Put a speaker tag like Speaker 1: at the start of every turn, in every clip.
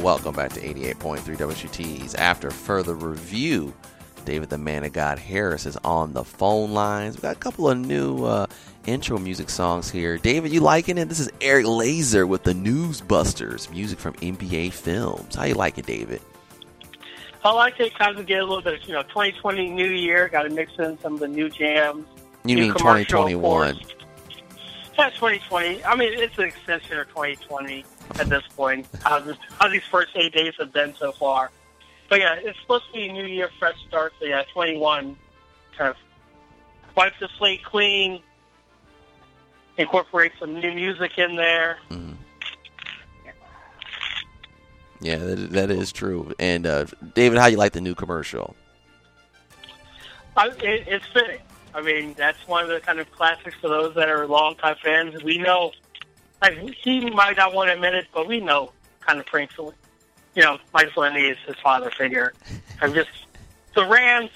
Speaker 1: Welcome back to 88.3 WXUT's after further review. David the Man of God Harris is on the phone lines. We got a couple of new uh, intro music songs here. David, you liking it? This is Eric Laser with the Newsbusters, music from NBA Films. How you like it, David?
Speaker 2: I like it. Kind of get a little bit, of, you know, 2020 New Year. Got to mix in some of the new jams.
Speaker 1: You
Speaker 2: new
Speaker 1: mean 2021?
Speaker 2: of course. Yeah, 2020. I mean, it's an extension of 2020 at this point. How, this, how these first eight days have been so far. But yeah, it's supposed to be a new year, fresh start. So yeah, 21 kind of wipe the slate clean, incorporate some new music in there.
Speaker 1: Mhm. Yeah, that, that is true. And uh, David, how you like the new commercial?
Speaker 2: I, it, it's fitting. I mean, that's one of the kind of classics for those that are longtime fans. We know, like, he might not want to admit it, but we know kind of frankly, you know, Mike Valenti is his father figure. I'm just, the rants,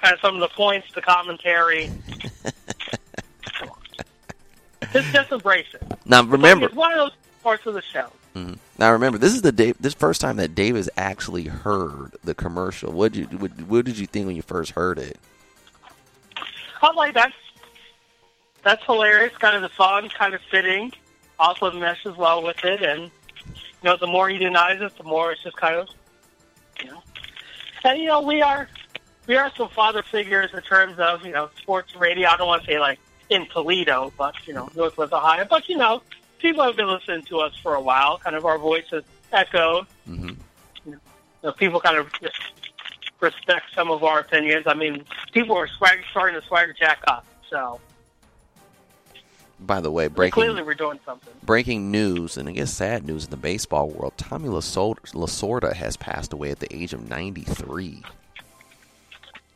Speaker 2: kind of some of the points, the commentary. Come on. Just, just embrace it.
Speaker 1: Now remember,
Speaker 2: It's one of those parts of the show.
Speaker 1: Mhm. now remember, this is the day, this first time that Dave has actually heard the commercial. What did you what, what did you think when you first heard it?
Speaker 2: I'm like, that's, that's hilarious. Kind of the song, kind of fitting. Also meshes well with it. And, you know, the more he denies it, the more it's just kind of, you know. And, you know, we are, we are some father figures in terms of, you know, sports radio. I don't want to say like in Toledo, but, you know, Northwest Ohio. But, you know, people have been listening to us for a while. Kind of our voices echoed.
Speaker 1: hmm
Speaker 2: You know, people kind of just respect some of our opinions. I mean, people are swag, starting to swagger jack up. So
Speaker 1: By the way,
Speaker 2: clearly
Speaker 1: breaking
Speaker 2: we're doing something.
Speaker 1: breaking news, and I guess sad news in the baseball world. Tommy Lasorda, Lasorda has passed away at the age of 93.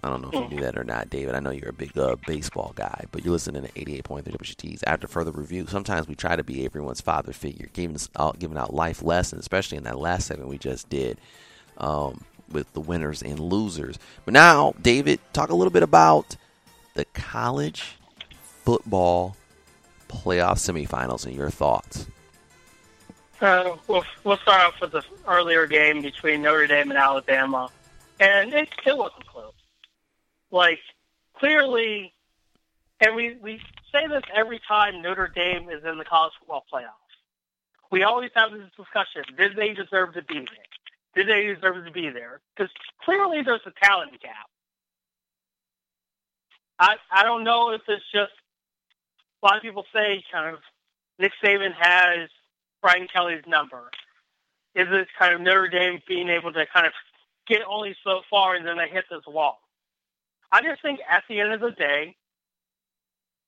Speaker 1: I don't know if you knew that or not, David. I know you're a big uh, baseball guy, but you're listening to 88.3 WXUT's. After further review, sometimes we try to be everyone's father figure, giving, out, giving out life lessons, especially in that last segment we just did um, with the winners and losers. But now, David, talk a little bit about the college football playoff semifinals and your thoughts.
Speaker 2: Uh, we'll, we'll start off with the earlier game between Notre Dame and Alabama, and it, it wasn't close. Like, clearly, and we, we say this every time Notre Dame is in the college football playoffs. We always have this discussion. Did they deserve to be there? Did they deserve to be there? Because clearly there's a talent gap. I, I don't know if it's just a lot of people say kind of Nick Saban has Brian Kelly's number? Is it kind of Notre Dame being able to kind of get only so far and then they hit this wall? I just think at the end of the day,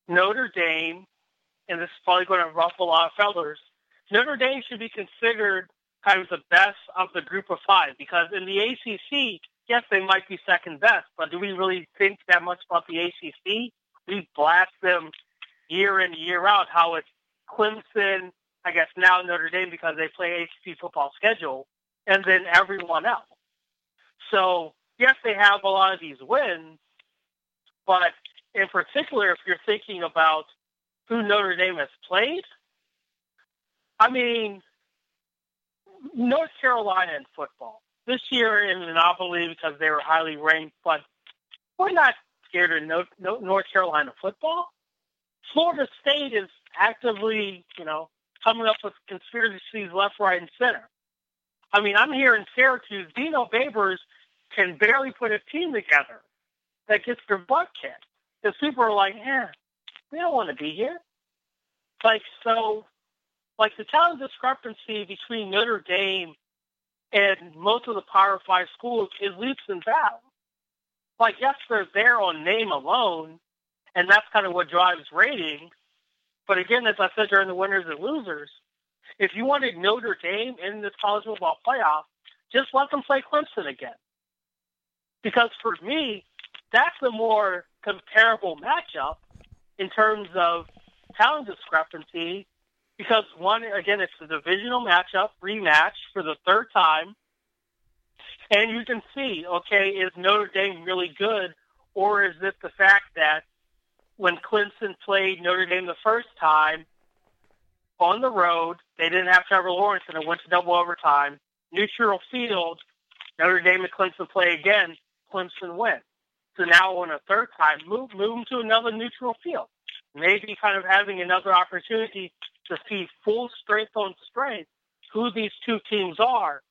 Speaker 2: Notre Dame, and this is probably going to ruffle a lot of feathers, Notre Dame should be considered kind of the best of the group of five because in the ACC, yes, they might be second best, but do we really think that much about the ACC? We blast them year in, year out, how it's Clemson, I guess now Notre Dame because they play ACC football schedule, and then everyone else. So, yes, they have a lot of these wins, but in particular, if you're thinking about who Notre Dame has played, I mean, North Carolina in football. This year in anomaly because they were highly ranked, but we're not scared of no, no, North Carolina football. Florida State is actively, you know, coming up with conspiracies left, right, and center. I mean, I'm here in Syracuse. Dino Babers can barely put a team together. that gets their butt kicked. Because people are like, eh, we don't want to be here. Like, so, like the talent discrepancy between Notre Dame and most of the Power Five schools is leaps and bounds. Like, yes, they're there on name alone, and that's kind of what drives ratings. But again, as I said during the winners and losers, if you wanted Notre Dame in this college football playoff, just let them play Clemson again. Because for me, that's a more comparable matchup in terms of talent discrepancy. Because one, again, it's a divisional matchup, rematch for the third time. And you can see, okay, is Notre Dame really good? Or is it the fact that when Clemson played Notre Dame the first time on the road, they didn't have Trevor Lawrence and it went to double overtime. Neutral field, Notre Dame and Clemson play again, Clemson win. So now on a third time, move move them to another neutral field. Maybe kind of having another opportunity to see full strength on strength who these two teams are.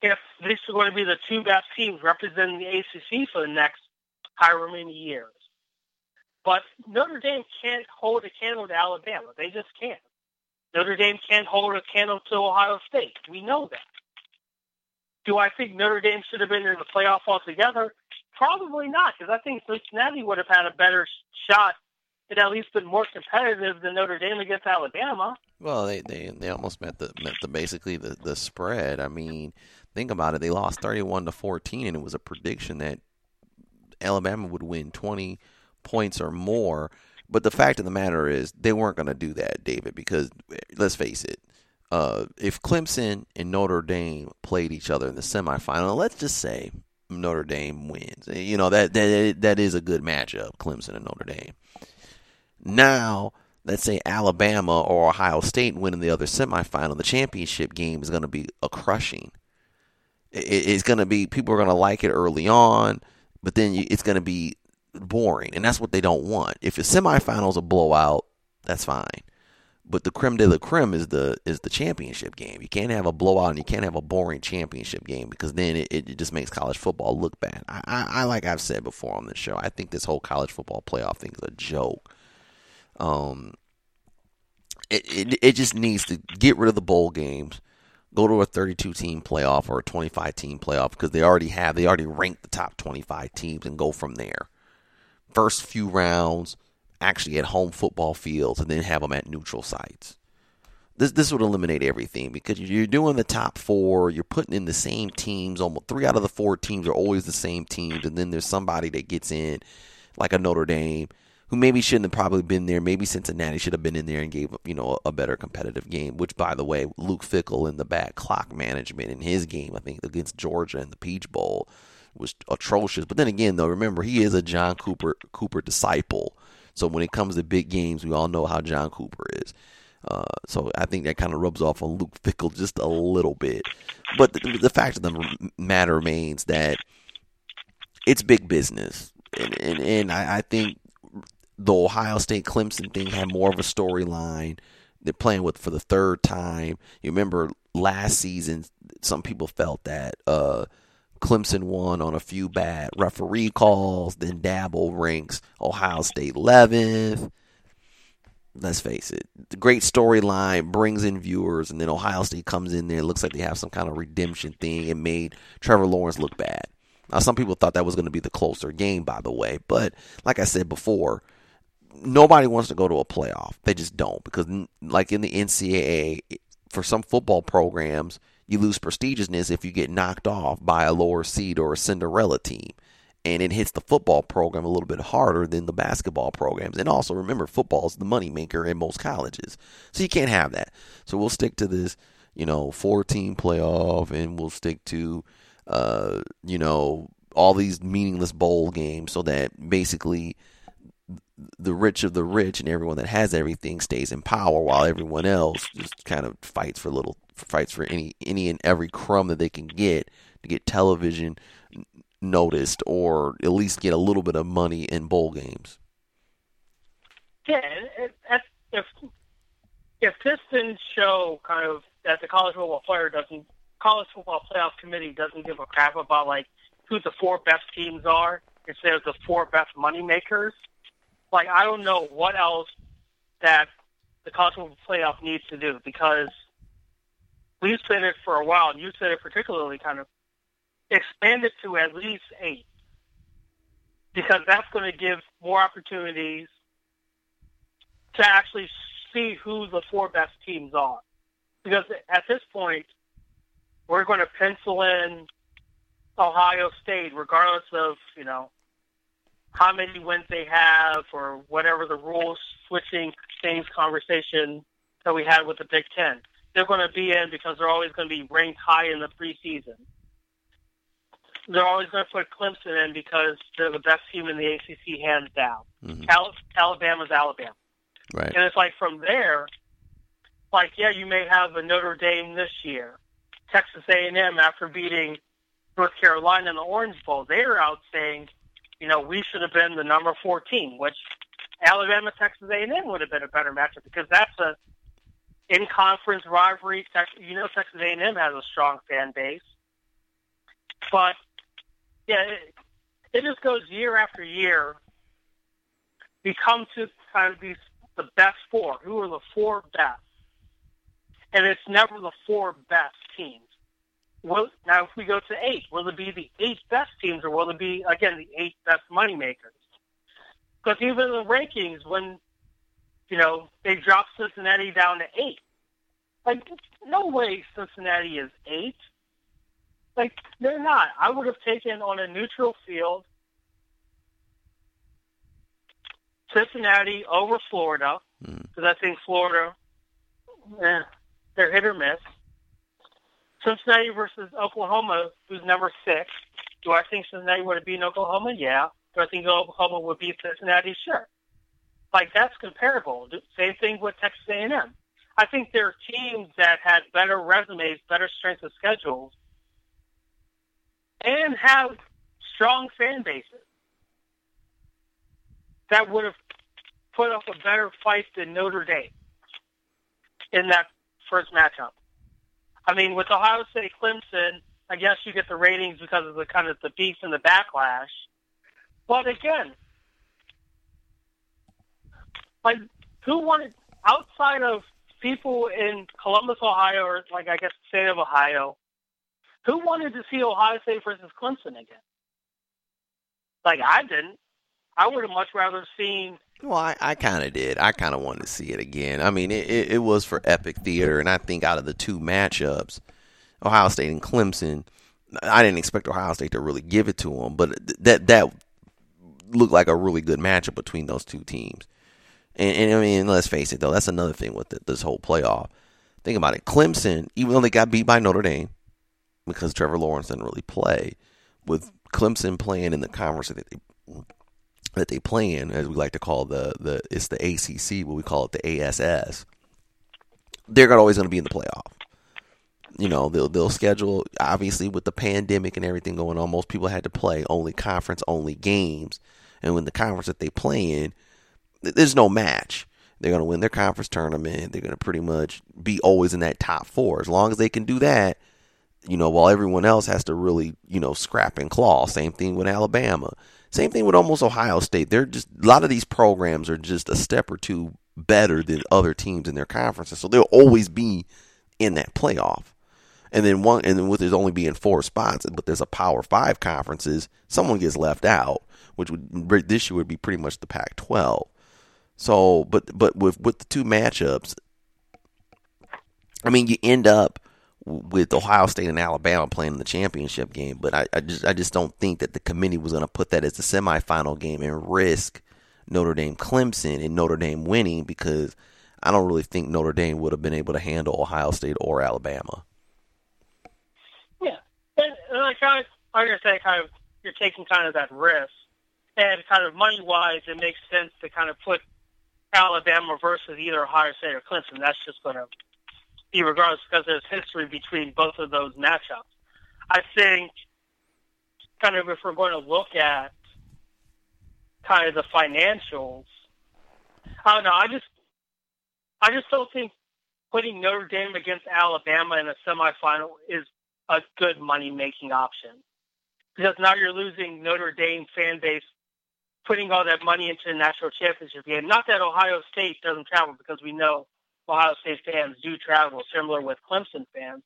Speaker 2: If these are going to be the two best teams representing the ACC for the next however many years. But Notre Dame can't hold a candle to Alabama. They just can't. Notre Dame can't hold a candle to Ohio State. We know that. Do I think Notre Dame should have been in the playoff altogether? Probably not, because I think Cincinnati would have had a better shot and at least been more competitive than Notre Dame against Alabama.
Speaker 1: Well, they they, they almost met the met the basically the, the spread. I mean, think about it. They lost thirty one to fourteen, and it was a prediction that Alabama would win twenty points or more. But the fact of the matter is, they weren't going to do that, David, because let's face it. Uh, if Clemson and Notre Dame played each other in the semifinal, let's just say Notre Dame wins. You know that that that is a good matchup, Clemson and Notre Dame. Now, let's say Alabama or Ohio State winning the other semifinal, the championship game is going to be a crushing. It's going to be people are going to like it early on, but then it's going to be boring, and that's what they don't want. If the semifinals a blowout, that's fine. But the creme de la creme is the is the championship game. You can't have a blowout and you can't have a boring championship game because then it, it just makes college football look bad. I, I, I like I've said before on this show, I think this whole college football playoff thing is a joke. Um, it, it it just needs to get rid of the bowl games, go to a 32 team playoff or a 25 team playoff because they already have they already ranked the top 25 teams and go from there first few rounds actually at home football fields and then have them at neutral sites. This this would eliminate everything because you're doing the top four, you're putting in the same teams. Almost three out of the four teams are always the same teams, and then there's somebody that gets in, like a Notre Dame, who maybe shouldn't have probably been there. Maybe Cincinnati should have been in there and gave you know a, better competitive game. Which, by the way, Luke Fickell in the back clock management in his game, I think against Georgia in the Peach Bowl was atrocious. But then again, though, remember he is a John Cooper Cooper disciple. So when it comes to big games, we all know how John Cooper is. Uh, so I think that kind of rubs off on Luke Fickell just a little bit. But the, the fact of the matter remains that it's big business, and and, and I, I think the Ohio State Clemson thing had more of a storyline. They're playing with for the third time. You remember last season, some people felt that. Uh, Clemson won on a few bad referee calls. Then Dabo ranks Ohio State 11th. Let's face it, the great storyline brings in viewers, and then Ohio State comes in there. It looks like they have some kind of redemption thing. It made Trevor Lawrence look bad. Now, some people thought that was going to be the closer game, by the way, but like I said before, nobody wants to go to a playoff. They just don't because, like in the NCAA, for some football programs, you lose prestigiousness if you get knocked off by a lower seed or a Cinderella team. And it hits the football program a little bit harder than the basketball programs. And also remember, football is the moneymaker in most colleges. So you can't have that. So we'll stick to this, you know, four team playoff and we'll stick to, uh, you know, all these meaningless bowl games so that basically the rich of the rich and everyone that has everything stays in power while everyone else just kind of fights for little fights for any any and every crumb that they can get to get television noticed or at least get a little bit of money in bowl games.
Speaker 2: Yeah, if if Pistons show kind of that the college football player doesn't college football playoff committee doesn't give a crap about like who the four best teams are, instead of the four best money makers. Like I don't know what else that the college football playoff needs to do because we've said it for a while, and you said it particularly kind of expand it to at least eight because that's going to give more opportunities to actually see who the four best teams are. Because at this point, we're going to pencil in Ohio State, regardless of you know how many wins they have or whatever the rules switching things conversation that we had with the Big Ten. They're going to be in because they're always going to be ranked high in the preseason. They're always going to put Clemson in because they're the best team in the ACC, hands down.
Speaker 1: Mhm.
Speaker 2: Al- Alabama's Alabama.
Speaker 1: Right.
Speaker 2: And it's like from there, like yeah, you may have a Notre Dame this year, Texas A&M after beating North Carolina in the Orange Bowl. They're out saying, you know, we should have been the number 14, which Alabama Texas A&M would have been a better matchup because that's a in conference rivalry. You know, Texas A&M has a strong fan base, but yeah, it, it just goes year after year. We come to kind of these the best four. Who are the four best? And it's never the four best teams. Will, now, if we go to eight, will it be the eight best teams, or will it be again the eight best money makers? Because even the rankings, when you know they dropped Cincinnati down to eight, like no way Cincinnati is eight. Like they're not. I would have taken on a neutral field Cincinnati over Florida
Speaker 1: Mm.
Speaker 2: because I think Florida, eh, they're hit or miss. Cincinnati versus Oklahoma, who's number six. Do I think Cincinnati would have beaten Oklahoma? Yeah. Do I think Oklahoma would beat Cincinnati? Sure. Like that's comparable. Same thing with Texas A&M. I think there are teams that had better resumes, better strength of schedules, and have strong fan bases that would have put up a better fight than Notre Dame in that first matchup. I mean, with Ohio State Clemson, I guess you get the ratings because of the kind of the beef and the backlash. But again, like who wanted outside of people in Columbus, Ohio, or like I guess the state of Ohio, who wanted to see Ohio State versus Clemson again? Like I didn't. I would have much rather seen
Speaker 1: Well, I, I kind of did. I kind of wanted to see it again. I mean, it, it, it was for epic theater, and I think out of the two matchups, Ohio State and Clemson, I didn't expect Ohio State to really give it to them, but th- that that looked like a really good matchup between those two teams. And, and I mean, let's face it, though, that's another thing with the, this whole playoff. Think about it. Clemson, even though they got beat by Notre Dame because Trevor Lawrence didn't really play, with Clemson playing in the conference that they that they play in, as we like to call the the it's the ACC, but we call it the ASS. They're always going to be in the playoff. You know, they'll they'll schedule obviously with the pandemic and everything going on. Most people had to play only conference only games, and when the conference that they play in, there's no match. They're going to win their conference tournament. They're going to pretty much be always in that top four. As long as they can do that, you know, while everyone else has to really, you know, scrap and claw. Same thing with Alabama. Same thing with almost Ohio State. They're just a lot of these programs are just a step or two better than other teams in their conferences. So they'll always be in that playoff. And then one and then with there's only being four spots, but there's a power five conferences, someone gets left out, which would this year would be pretty much the Pac twelve. So but but with with the two matchups, I mean you end up with Ohio State and Alabama playing in the championship game, but I, I just I just don't think that the committee was going to put that as the semifinal game and risk Notre Dame Clemson and Notre Dame winning because I don't really think Notre Dame would have been able to handle Ohio State or Alabama.
Speaker 2: Yeah, and, and I kind of understand kind of you're taking kind of that risk, and kind of money wise, it makes sense to kind of put Alabama versus either Ohio State or Clemson. That's just going to be regardless because there's history between both of those matchups. I think kind of if we're going to look at kind of the financials, I don't know. I just I just don't think putting Notre Dame against Alabama in a semifinal is a good money making option. because now you're losing Notre Dame fan base putting all that money into the national championship game. Not that Ohio State doesn't travel because we know Ohio State fans do travel, similar with Clemson fans.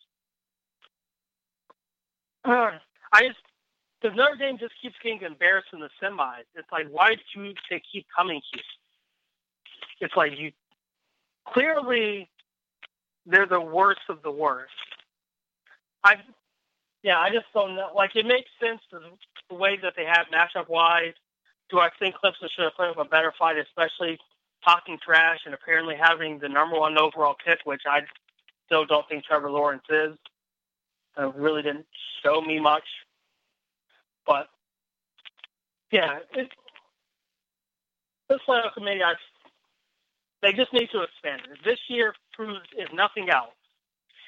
Speaker 2: I just because Notre Dame just keeps getting embarrassed in the semis. It's like why do to keep coming here? It's like you clearly they're the worst of the worst. I yeah, I just don't know. Like it makes sense the, the way that they have matchup wise. Do I think Clemson should have put up a better fight, especially talking trash and apparently having the number one overall pick, which I still don't think Trevor Lawrence is. It really didn't show me much. But yeah, it, this playoff committee, I, they just need to expand it. This year proves, if nothing else,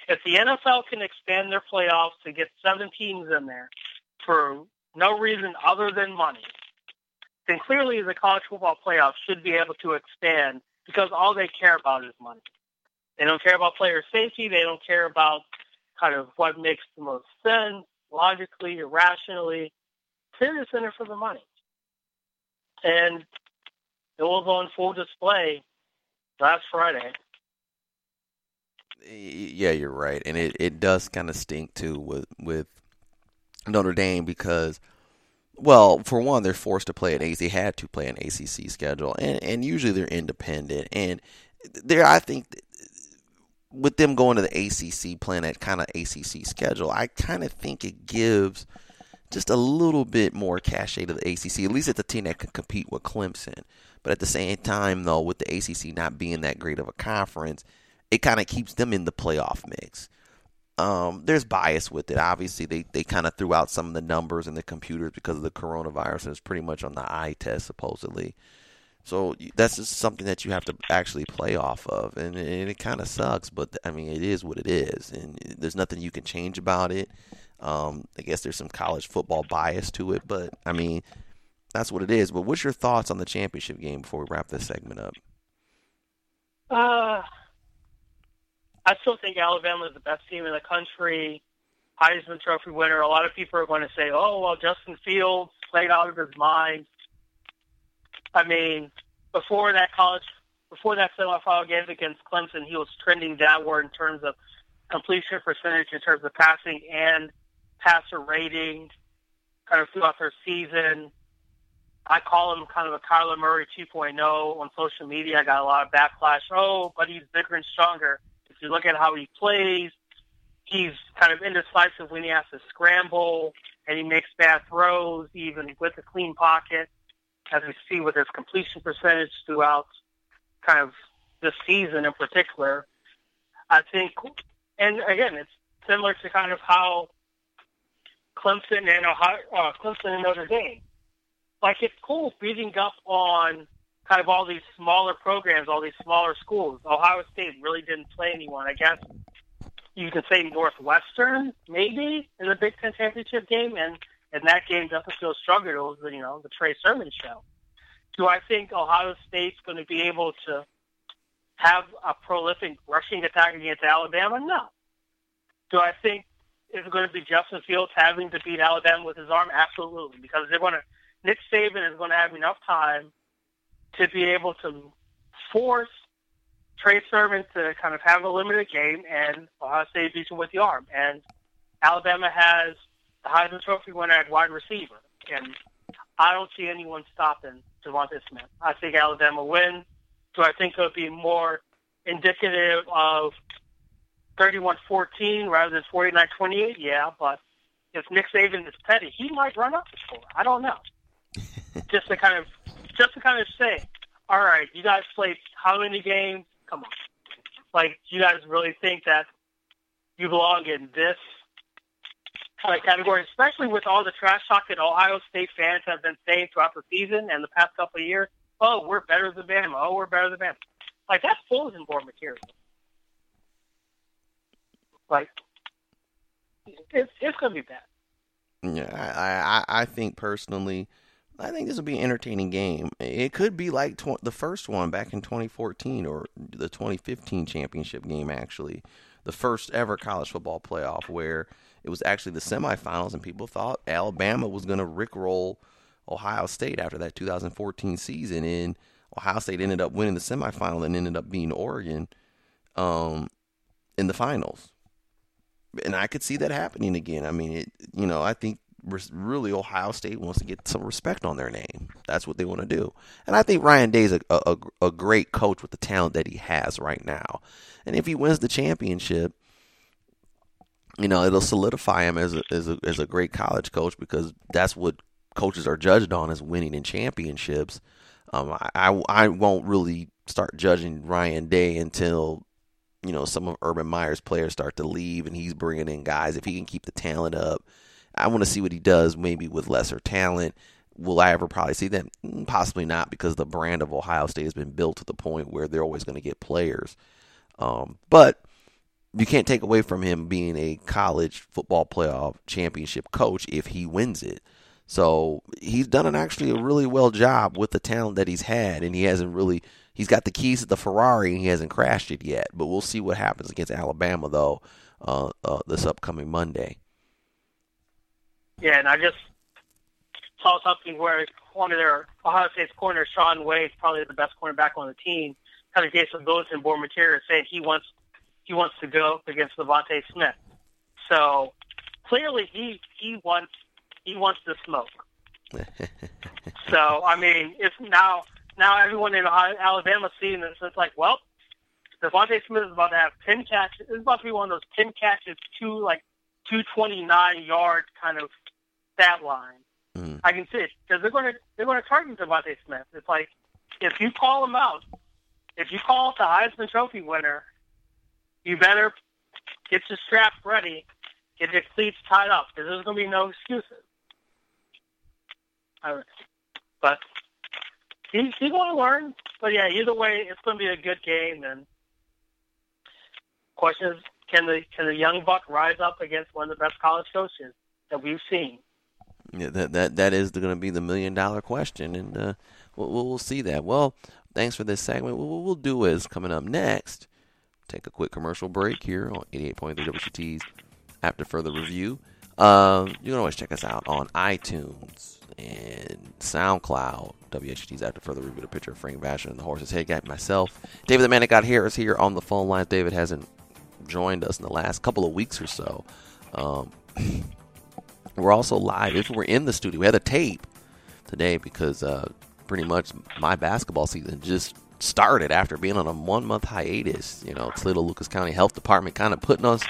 Speaker 2: if the NFL can expand their playoffs to get seven teams in there for no reason other than money, then clearly the college football playoffs should be able to expand because all they care about is money. They don't care about player safety. They don't care about kind of what makes the most sense logically, irrationally. They're just in it for the money. And it was on full display last Friday.
Speaker 1: Yeah, you're right, and it, it does kind of stink too with with Notre Dame because, well, for one, they're forced to play an AC. Had to play an ACC schedule, and and usually they're independent, and there I think with them going to the ACC playing that kind of ACC schedule, I kind of think it gives just a little bit more cachet to the ACC. At least it's a team that can compete with Clemson. But at the same time, though, with the ACC not being that great of a conference, it kind of keeps them in the playoff mix. Um, there's bias with it. Obviously, they, they kind of threw out some of the numbers in the computers because of the coronavirus, and it's pretty much on the eye test, supposedly. So that's just something that you have to actually play off of, and, and it kind of sucks. But I mean, it is what it is, and there's nothing you can change about it. Um, I guess there's some college football bias to it, but I mean, that's what it is. But what's your thoughts on the championship game before we wrap this segment up?
Speaker 2: Uh, I still think Alabama is the best team in the country. Heisman Trophy winner. A lot of people are going to say, "Oh, well, Justin Fields played out of his mind." I mean, before that college, before that semifinal game against Clemson, he was trending downward in terms of completion percentage, in terms of passing and passer rating, kind of throughout their season. I call him kind of a Kyler Murray 2.0 on social media. I got a lot of backlash. Oh, but he's bigger and stronger. If you look at how he plays, he's kind of indecisive when he has to scramble, and he makes bad throws, even with a clean pocket, as we see with his completion percentage throughout kind of this season in particular. I think, and again, it's similar to kind of how Clemson and Ohio, uh, Clemson and Notre Dame. Like it's cool beating up on kind of all these smaller programs, all these smaller schools. Ohio State really didn't play anyone. I guess you can say Northwestern maybe in the Big Ten championship game, and and that game doesn't feel. It was you know the Trey Sermon show. Do I think Ohio State's going to be able to have a prolific rushing attack against Alabama? No. Do I think it's going to be Justin Fields having to beat Alabama with his arm? Absolutely, because they're going to. Nick Saban is going to have enough time to be able to force Trey Sermon to kind of have a limited game, and Ohio State beats him with the arm. And Alabama has the Heisman Trophy winner at wide receiver, and I don't see anyone stopping DeVonta Smith. I think Alabama wins. So I think it'll be more indicative of 31-14 rather than 49-28? Yeah, but if Nick Saban is petty, he might run up the score. I don't know. just to kind of, just to kind of say, all right, you guys played how many games? Come on, like you guys really think that you belong in this kind of category, especially with all the trash talk that Ohio State fans have been saying throughout the season and the past couple of years. Oh, we're better than Bama. Oh, we're better than Bama. Like that's bulletin board material. Like it's it's gonna be bad.
Speaker 1: Yeah, I, I, I think personally, I think this will be an entertaining game. It could be like tw- the first one back in 2014 or the 2015 championship game, actually, the first ever college football playoff where it was actually the semifinals, and people thought Alabama was going to rickroll Ohio State after that 2014 season, and Ohio State ended up winning the semifinal and ended up being Oregon um, in the finals. And I could see that happening again. I mean, it, you know, I think really Ohio State wants to get some respect on their name. That's what they want to do. And I think Ryan Day is a, a, a great coach with the talent that he has right now. And if he wins the championship, you know, it'll solidify him as a, as a, as a great college coach because that's what coaches are judged on is winning in championships. Um, I, I won't really start judging Ryan Day until you know some of Urban Meyer's players start to leave and he's bringing in guys. If he can keep the talent up, I want to see what he does. Maybe with lesser talent, will I ever probably see them? Mm, possibly not, because the brand of Ohio State has been built to the point where they're always going to get players. Um, but you can't take away from him being a college football playoff championship coach if he wins it. So he's done an actually a really well job with the talent that he's had, and he hasn't really he's got the keys to the Ferrari and he hasn't crashed it yet. But we'll see what happens against Alabama though uh, uh, this upcoming Monday.
Speaker 2: Yeah, and I just saw something where one of their Ohio State's corner, Shaun Wade, probably the best cornerback on the team, kind of gave some bulletin board material saying he wants he wants to go against DeVonta Smith. So clearly he he wants he wants to smoke. so I mean, it's now now everyone in Alabama seeing this. It's like, well, DeVonta Smith is about to have ten catches. It's about to be one of those ten catches, two like two twenty nine yard kind of stat line. Mm. I can see it because they're going to they're going to target DeVonta Smith. It's like if you call him out, if you call the Heisman Trophy winner, you better get your strap ready, get your cleats tied up because there's going to be no excuses. But he's, he's going to learn. But yeah, either way, it's going to be a good game. And question is, can the can the young buck rise up against one of the best college coaches that we've seen?
Speaker 1: Yeah, that that that is going to be the million dollar question, and uh, we'll, we'll see that. Well, thanks for this segment. What we'll do is coming up next. Take a quick commercial break here on 88.3 WXUT's after further review. Um, you can always check us out on iTunes and SoundCloud. WXUT's after further review. The picture of Frank Vashon and the horse's head guy, myself. David the Man got here is here on the phone lines. David hasn't joined us in the last couple of weeks or so. Um, we're also live. If we're in the studio, we had a tape today because uh, pretty much my basketball season just started after being on a one month hiatus. You know, Toledo Lucas County Health Department kind of putting us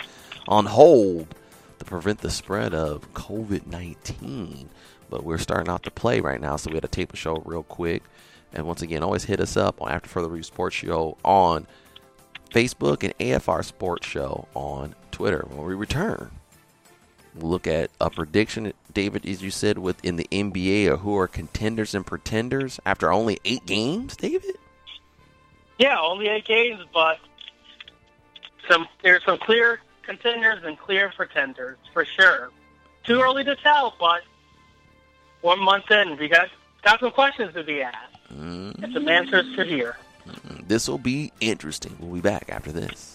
Speaker 1: on hold to prevent the spread of COVID 19. But we're starting out to play right now, so we had to tape a show real quick. And once again, always hit us up on After Further Review Sports Show on Facebook and AFR Sports Show on Twitter when we return. We'll look at a prediction, David, as you said, within the NBA or who are contenders and pretenders after only eight games, David?
Speaker 2: Yeah, only eight games, but some there's some clear contenders and clear pretenders for sure. Too early to tell, but one month in, we got got some questions to be asked mm-hmm. and some answers to hear.
Speaker 1: This will be interesting. We'll be back after this.